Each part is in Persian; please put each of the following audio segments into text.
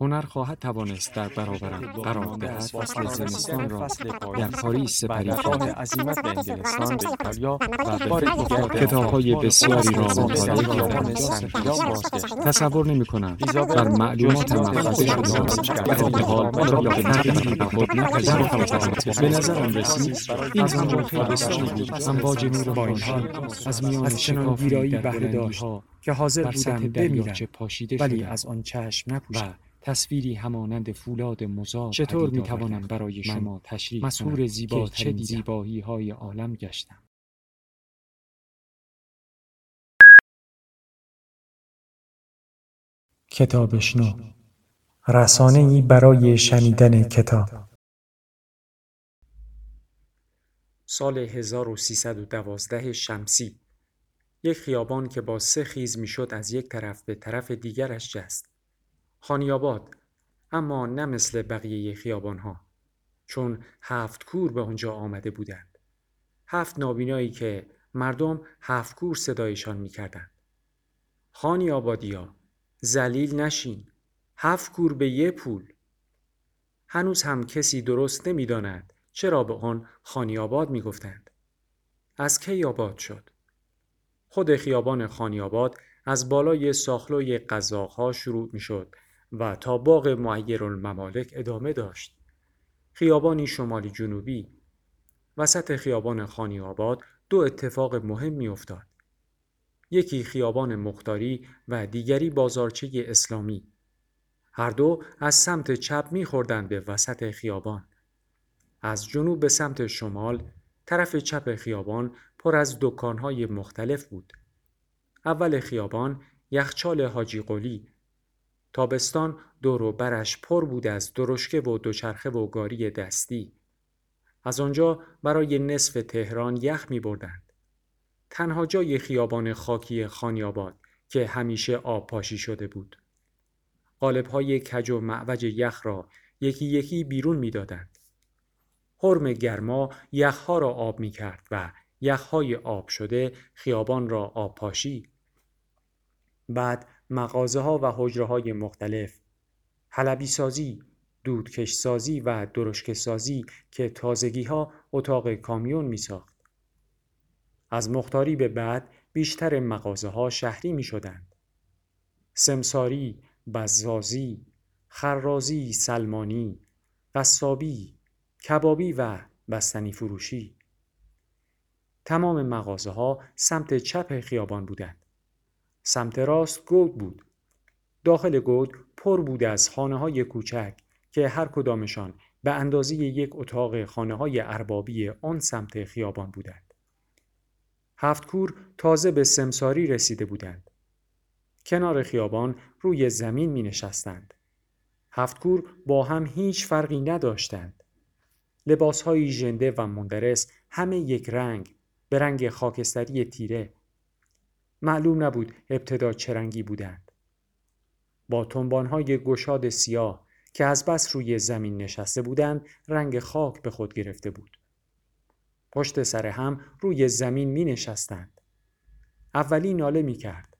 هنر خواهد توانست در برابرم قرار دهد. فصل زمستان را در پاریس سپری کنم عزیمت به انگلستان به ایتالیا و به بار کتاب‌های آپارتمان بسیاری را مطالعه کردم. بازگشتم. تصور نمی کنم بر معلومات خود شده در حال آن آن را به تغییری به خود نپذیرفتم به نظرم رسید این از همراه آنجا بسیاری بود. امواج نور با این خورشید حال از میان ویرایی در بلندی‌ها که حاضر بودم بمیرم. ولی از آن چشم نپوشم تصویری همانند فولاد مزار چطور می‌توانم آوردم برای شما تشریح زیباترین که چه؟ زیبایی های عالم گشتم. کتابشنو رسانه ای برای شنیدن کتاب. سال 1312 شمسی. یک خیابان که با سه خیز می‌شد از یک طرف به طرف دیگرش جست. خانیاباد اما نه مثل بقیه خیابانها چون هفت کور به آنجا آمده بودند هفت نابینایی که مردم هفت کور صدایشان می‌کردند خانی آبادیا زلیل نشین هفت کور به یه پول هنوز هم کسی درست نمی‌داند چرا به آن خانی آباد می گفتند. از کی آباد شد؟ خود خیابان خانی آباد از بالای ساخلوی قزاقها شروع می شد و تا باغ معیر الممالک ادامه داشت. خیابانی شمالی جنوبی وسط خیابان خانی آباد دو اتفاق مهم می افتاد. یکی خیابان مختاری و دیگری بازارچه اسلامی. هر دو از سمت چپ می خوردن به وسط خیابان. از جنوب به سمت شمال طرف چپ خیابان پر از دکانهای مختلف بود. اول خیابان یخچال حاجی قلی تابستان دور و برش پر بود از درشکه و دوچرخه و گاری دستی. از آنجا برای نصف تهران یخ می بردند. تنها جای خیابان خاکی خانیاباد که همیشه آب پاشی شده بود. قالب‌های کج و معوج یخ را یکی یکی بیرون می دادند. حرم گرما یخها را آب می کرد و یخهای آب شده خیابان را آب پاشی. بعد مغازه ها و حجره های مختلف حلبی سازی، دودکش سازی و درشک سازی که تازگی ها اتاق کامیون می ساخت. از مختاری به بعد بیشتر مغازه ها شهری می شدند. سمساری، بزازی، خرازی، سلمانی، قصابی، کبابی و بستنی فروشی. تمام مغازه ها سمت چپ خیابان بودند. سمت راست گود بود. داخل گود پر بود از خانه های کوچک که هر کدامشان به اندازه یک اتاق خانه های اربابی آن سمت خیابان بودند. هفت کور تازه به سمساری رسیده بودند. کنار خیابان روی زمین می نشستند. هفت کور با هم هیچ فرقی نداشتند. لباسهایی ژنده و مندرس همه یک رنگ به رنگ خاکستری تیره. معلوم نبود ابتدا چه رنگی بودند. با تنبانهای گشاد سیاه که از بس روی زمین نشسته بودند رنگ خاک به خود گرفته بود. پشت سر هم روی زمین می نشستند. اولی ناله می کرد.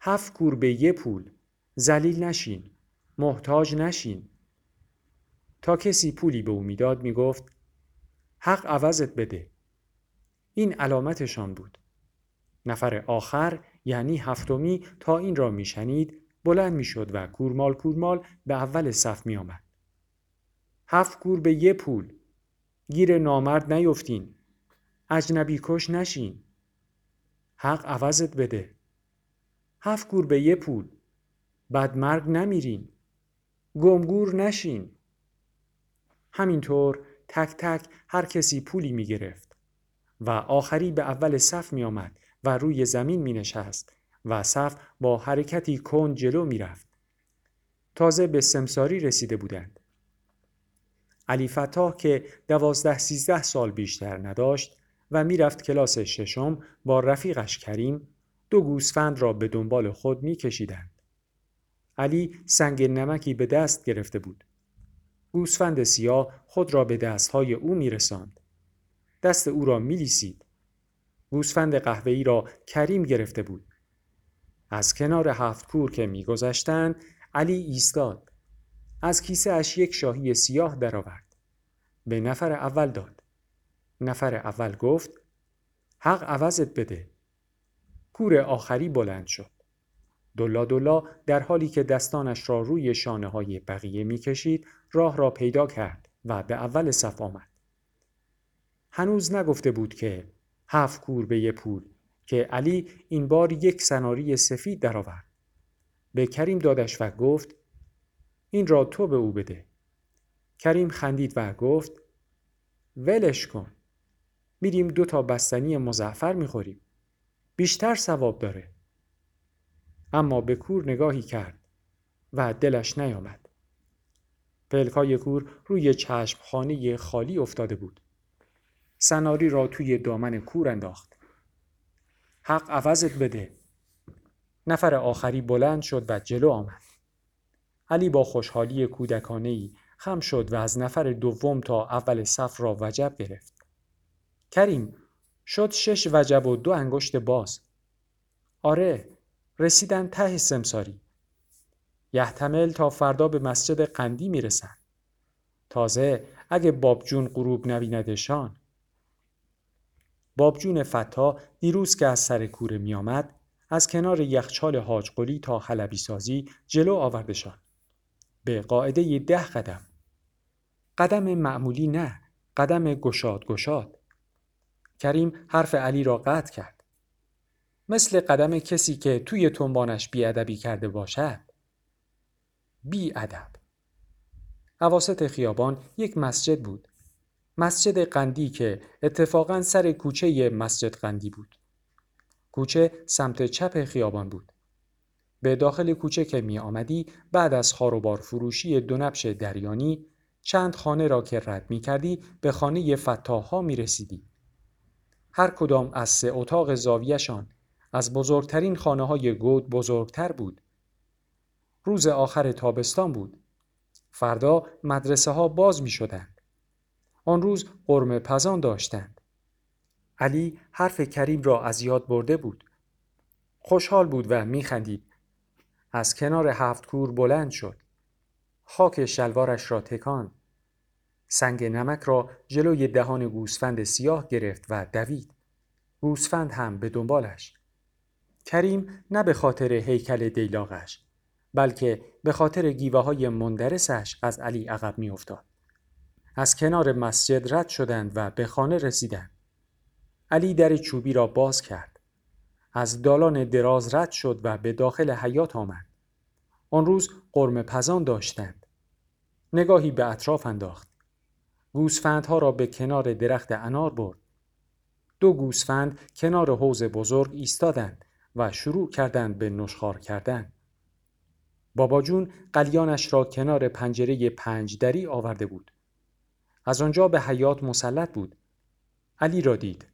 هفت کور به یه پول. زلیل نشین. محتاج نشین. تا کسی پولی به او می‌داد می گفت حق عوضت بده. این علامتشان بود. نفر آخر یعنی هفتمی تا این را میشنید بلند می‌شد و کورمال کورمال به اول صف می آمد. هفت کور به یه پول. گیر نامرد نیفتین. اجنبی کش نشین. حق عوضت بده. هفت کور به یه پول. بعد مرگ نمیرین. گمگور نشین. همینطور تک تک هر کسی پولی می گرفت و آخری به اول صف می آمد و روی زمین می نشست و صف با حرکتی کند جلو می رفت. تازه به سمساری رسیده بودند. علی فتاح که دوازده سیزده سال بیشتر نداشت و می‌رفت کلاس ششم با رفیقش کریم دو گوسفند را به دنبال خود میکشیدند. علی سنگ نمکی به دست گرفته بود. گوسفند سیاه خود را به دستهای او میرساند. دست او را میلیسید. گوسفند قهوه‌ای را کریم گرفته بود. از کنار هفت کور که میگذشتند علی ایستاد. از کیسه اش یک شاهی سیاه درآورد. به نفر اول داد. نفر اول گفت حق عوضت بده. کور آخری بلند شد. دلا دلا در حالی که دستانش را روی شانه های بقیه می کشید راه را پیدا کرد و به اول صف آمد. هنوز نگفته بود که هفت کور به یه پول که علی این بار یک سناری سفید درآورد. به کریم دادش و گفت این را تو به او بده. کریم خندید و گفت ولش کن. میریم دو تا بستنی مزعفر می‌خوریم. بیشتر ثواب داره. اما به کور نگاهی کرد و دلش نیامد. پلکای کور روی چشم خانه خالی افتاده بود. سناری را توی دامن کور انداخت. حق عوضت بده. نفر آخری بلند شد و جلو آمد. علی با خوشحالی کودکانه ای خم شد و از نفر دوم تا اول صف را وجب گرفت. کریم شد شش وجب و دو انگشت باز. آره رسیدن ته سمساری. یحتمل تا فردا به مسجد قندی می‌رسن. تازه اگه بابجون غروب نبیندشان. بابجون فتا دیروز که از سر کوره میآمد از کنار یخچال حاج قلی تا حلبی سازی جلو آوردشان. به قاعده ده قدم. قدم معمولی نه. قدم گشاد گشاد. کریم حرف علی را قطع کرد. مثل قدم کسی که توی تنبانش بیادبی کرده باشد. بیادب. عواست خیابان یک مسجد بود. مسجد قندی که اتفاقا سر کوچه مسجد قندی بود. کوچه سمت چپ خیابان بود. به داخل کوچه که می آمدی بعد از خاروبار فروشی دو نبش دریانی چند خانه را که رد می کردی به خانه فتاها می رسیدی. هر کدام از سه اتاق زاویشان از بزرگترین خانه های گود بزرگتر بود. روز آخر تابستان بود. فردا مدرسه ها باز می شدند. آن روز قرم پزان داشتند. علی حرف کریم را از یاد برده بود. خوشحال بود و می خندید. از کنار هفت کور بلند شد. خاک شلوارش را تکان. سنگ نمک را جلوی دهان گوسفند سیاه گرفت و دوید. گوسفند هم به دنبالش. کریم نه به خاطر هیکل دیلاغش بلکه به خاطر گیوه های مندرسش از علی عقب می افتاد. از کنار مسجد رد شدند و به خانه رسیدند. علی در چوبی را باز کرد. از دالان دراز رد شد و به داخل حیات آمد. آن روز قرم پزان داشتند. نگاهی به اطراف انداخت. گوسفندها را به کنار درخت انار برد. دو گوسفند کنار حوز بزرگ ایستادند و شروع کردند به نشخار کردن. بابا جون قلیانش را کنار پنجره پنج دری آورده بود. از آنجا به حیات مسلط بود. علی را دید.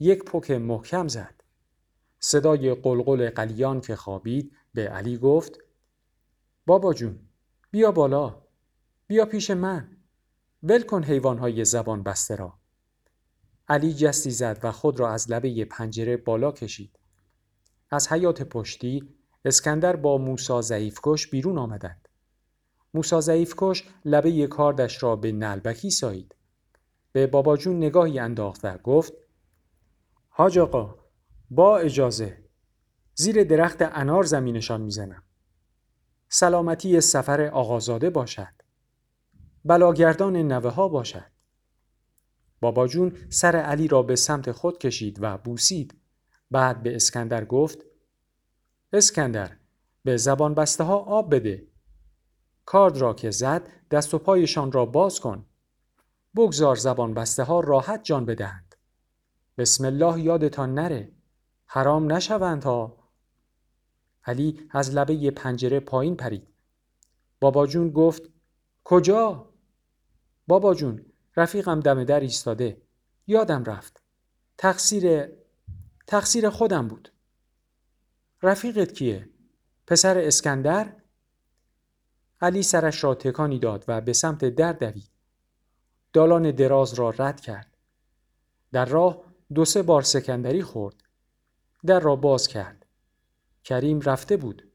یک پک محکم زد. صدای قلقل قلیان که خوابید به علی گفت بابا جون بیا بالا بیا پیش من ول کن حیوانهای زبان بسته را علی جستی زد و خود را از لبه پنجره بالا کشید از حیات پشتی اسکندر با موسا ضعیفکش بیرون آمدند موسا ضعیفکش لبه کاردش را به نلبکی سایید. به بابا جون نگاهی انداخت و گفت حاج آقا با اجازه زیر درخت انار زمینشان می‌زنم. سلامتی سفر آقازاده باشد. بلاگردان نوه ها باشد. بابا جون سر علی را به سمت خود کشید و بوسید. بعد به اسکندر گفت اسکندر به زبان بسته ها آب بده. کارد را که زد دست و پایشان را باز کن. بگذار زبان بسته ها راحت جان بدهند. بسم الله یادتان نره. حرام نشوند ها. علی از لبه پنجره پایین پرید. بابا جون گفت کجا؟ بابا جون رفیقم دم در ایستاده. یادم رفت. تقصیر تقصیر خودم بود. رفیقت کیه؟ پسر اسکندر؟ علی سرش را تکانی داد و به سمت در دوید. دالان دراز را رد کرد. در راه دو سه بار سکندری خورد. در را باز کرد. کریم رفته بود.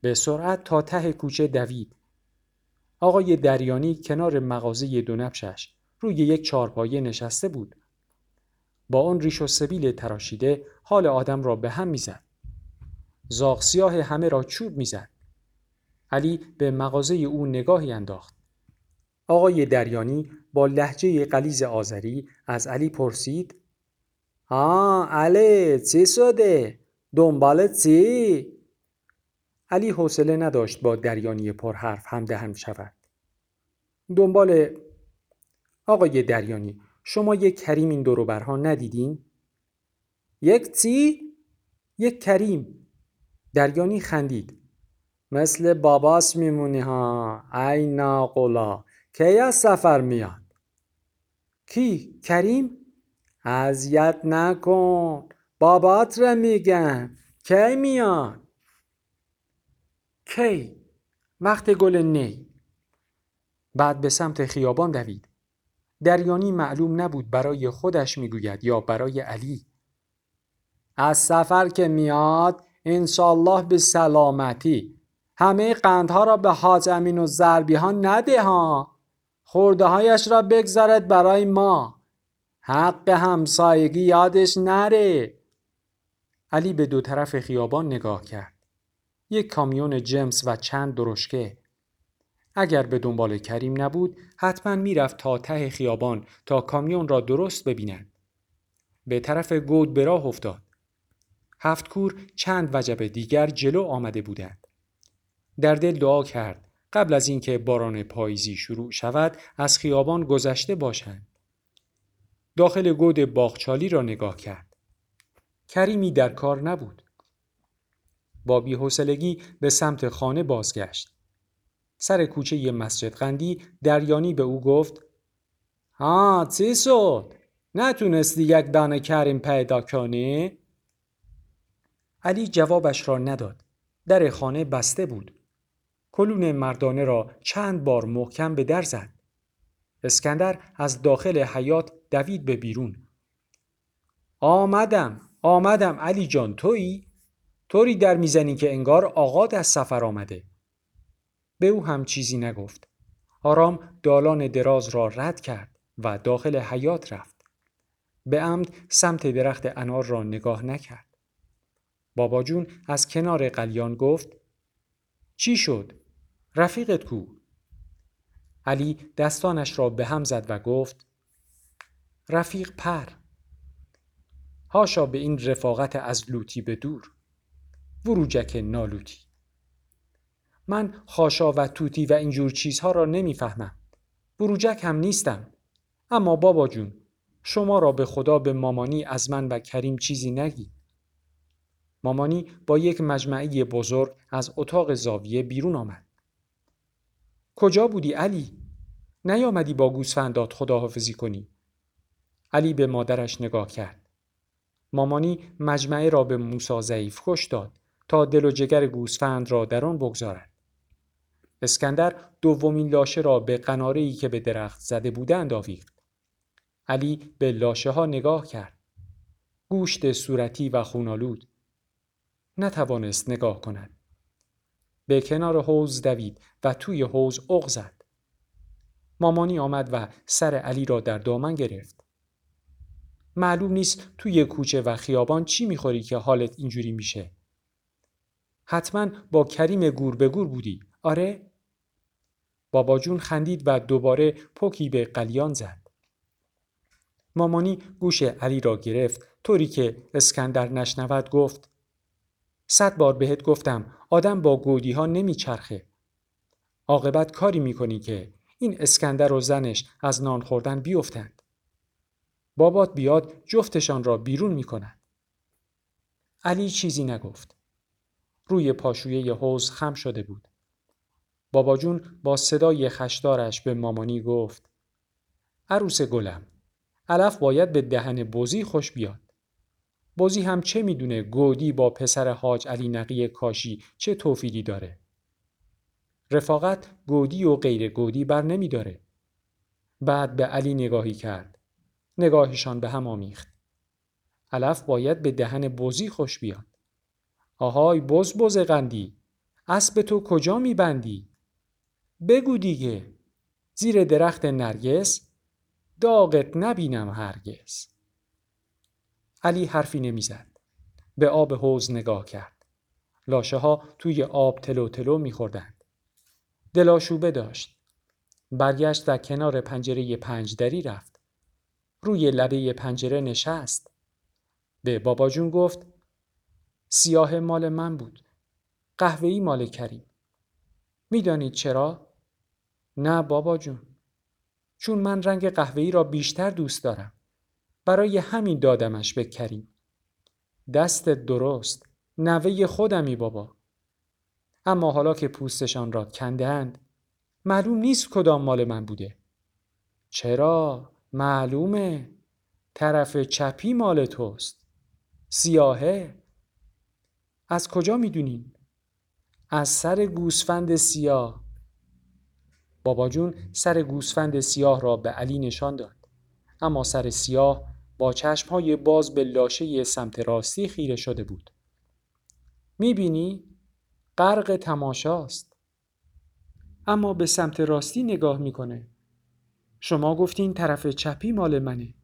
به سرعت تا ته کوچه دوید. آقای دریانی کنار مغازه دو نبشش روی یک چارپایه نشسته بود. با آن ریش و سبیل تراشیده حال آدم را به هم می‌زد. زاغ سیاه همه را چوب می‌زد. علی به مغازه او نگاهی انداخت. آقای دریانی با لحجه قلیز آذری از علی پرسید ها علی چی شده؟ دنبال چی؟ علی حوصله نداشت با دریانی پرحرف همدهن شود. دنبال آقای دریانی شما یک کریم این دوروبرها ندیدین؟ یک چی؟ یک کریم دریانی خندید مثل باباس میمونی ها. ای ناقلا کی از سفر میاد؟ کی؟ کریم؟ اذیت نکن. بابات را میگن. کی میاد؟ کی؟ وقت گل نی. بعد به سمت خیابان دوید. دریانی معلوم نبود برای خودش می‌گوید یا برای علی. از سفر که میاد انشالله به سلامتی. همه قندها را به حاج امین و زربی ها نده ها. خورده هایش را بگذارد برای ما. حق همسایگی یادش نره. علی به دو طرف خیابان نگاه کرد. یک کامیون جمس و چند درشکه. اگر به دنبال کریم نبود حتما می‌رفت تا ته خیابان تا کامیون را درست ببیند. به طرف گود به راه افتاد. هفت کور چند وجب دیگر جلو آمده بودند. در دل دعا کرد قبل از اینکه باران پاییزی شروع شود از خیابان گذشته باشند داخل گود باغچالی را نگاه کرد کریمی در کار نبود با بیحوصلگی به سمت خانه بازگشت سر کوچه مسجد قندی دریانی به او گفت ها چی شد؟ نتونستی یک دانه کریم پیدا کنی؟ علی جوابش را نداد. در خانه بسته بود. کلون مردانه را چند بار محکم به در زد. اسکندر از داخل حیات دوید به بیرون. آمدم آمدم علی جان تویی؟ طوری در می‌زنی که انگار آقاد از سفر آمده. به او هم چیزی نگفت. آرام دالان دراز را رد کرد و داخل حیات رفت. به عمد سمت درخت انار را نگاه نکرد. بابا جون از کنار قلیان گفت چی شد؟ رفیقت کو؟ علی دستانش را به هم زد و گفت رفیق پر. هاشا به این رفاقت از لوتی به دور. وروجک نالوتی. من خاشا و توتی و اینجور چیزها را نمی‌فهمم. بروجک هم نیستم. اما بابا جون شما را به خدا به مامانی از من و کریم چیزی نگی. مامانی با یک مجمعی بزرگ از اتاق زاویه بیرون آمد. کجا بودی علی؟ نیامدی با گوسفندات خداحافظی کنی علی به مادرش نگاه کرد مامانی مجمعه را به موسا ضعیف خوش داد تا دل و جگر گوسفند را در آن بگذارد اسکندر دومین لاشه را به قناره که به درخت زده بودند آویخت. علی به لاشه ها نگاه کرد. گوشت صورتی و خونالود. نتوانست نگاه کند. به کنار حوز دوید و توی حوز اغ زد. مامانی آمد و سر علی را در دامن گرفت. معلوم نیست توی کوچه و خیابان چی می‌خوری که حالت اینجوری میشه. حتما با کریم گور به گور بودی. آره؟ بابا جون خندید و دوباره پوکی به قلیان زد. مامانی گوش علی را گرفت طوری که اسکندر نشنود گفت صد بار بهت گفتم آدم با گودی ها نمی چرخه. عاقبت کاری می‌کنی که این اسکندر و زنش از نان خوردن بیفتند. بابات بیاد جفتشان را بیرون می‌کند. علی چیزی نگفت. روی پاشویه حوز خم شده بود. بابا جون با صدای خشدارش به مامانی گفت عروس گلم علف باید به دهن بزی خوش بیاد. بزی هم چه می‌دونه گودی با پسر حاج علی نقی کاشی چه توفیلی داره؟ رفاقت گودی و غیر گودی بر نمی داره. بعد به علی نگاهی کرد. نگاهشان به هم آمیخت. علف باید به دهن بزی خوش بیاد. آهای بز بز قندی اسب تو کجا میبندی؟ بگو دیگه زیر درخت نرگس داغت نبینم هرگز علی حرفی نمی‌زد. به آب حوز نگاه کرد. لاشه ها توی آب تلو تلو میخوردند. دلاشوبه داشت. برگشت و کنار پنجره پنجدری رفت. روی لبه پنجره نشست. به بابا جون گفت سیاه مال من بود. قهوه‌ای مال کریم. می‌دانید چرا؟ نه بابا جون. چون من رنگ قهوه‌ای را بیشتر دوست دارم. برای همین دادمش به کریم. دست درست نوه خودمی بابا. اما حالا که پوستشان را کندهاند معلوم نیست کدام مال من بوده. چرا؟ معلومه. طرف چپی مال توست. سیاهه. از کجا می‌دونین از سر گوسفند سیاه. بابا جون سر گوسفند سیاه را به علی نشان داد. اما سر سیاه با چشمهای باز به لاشه سمت راستی خیره شده بود. می‌بینی؟ غرق تماشاست. اما به سمت راستی نگاه می‌کنه. شما گفتین طرف چپی مال منه.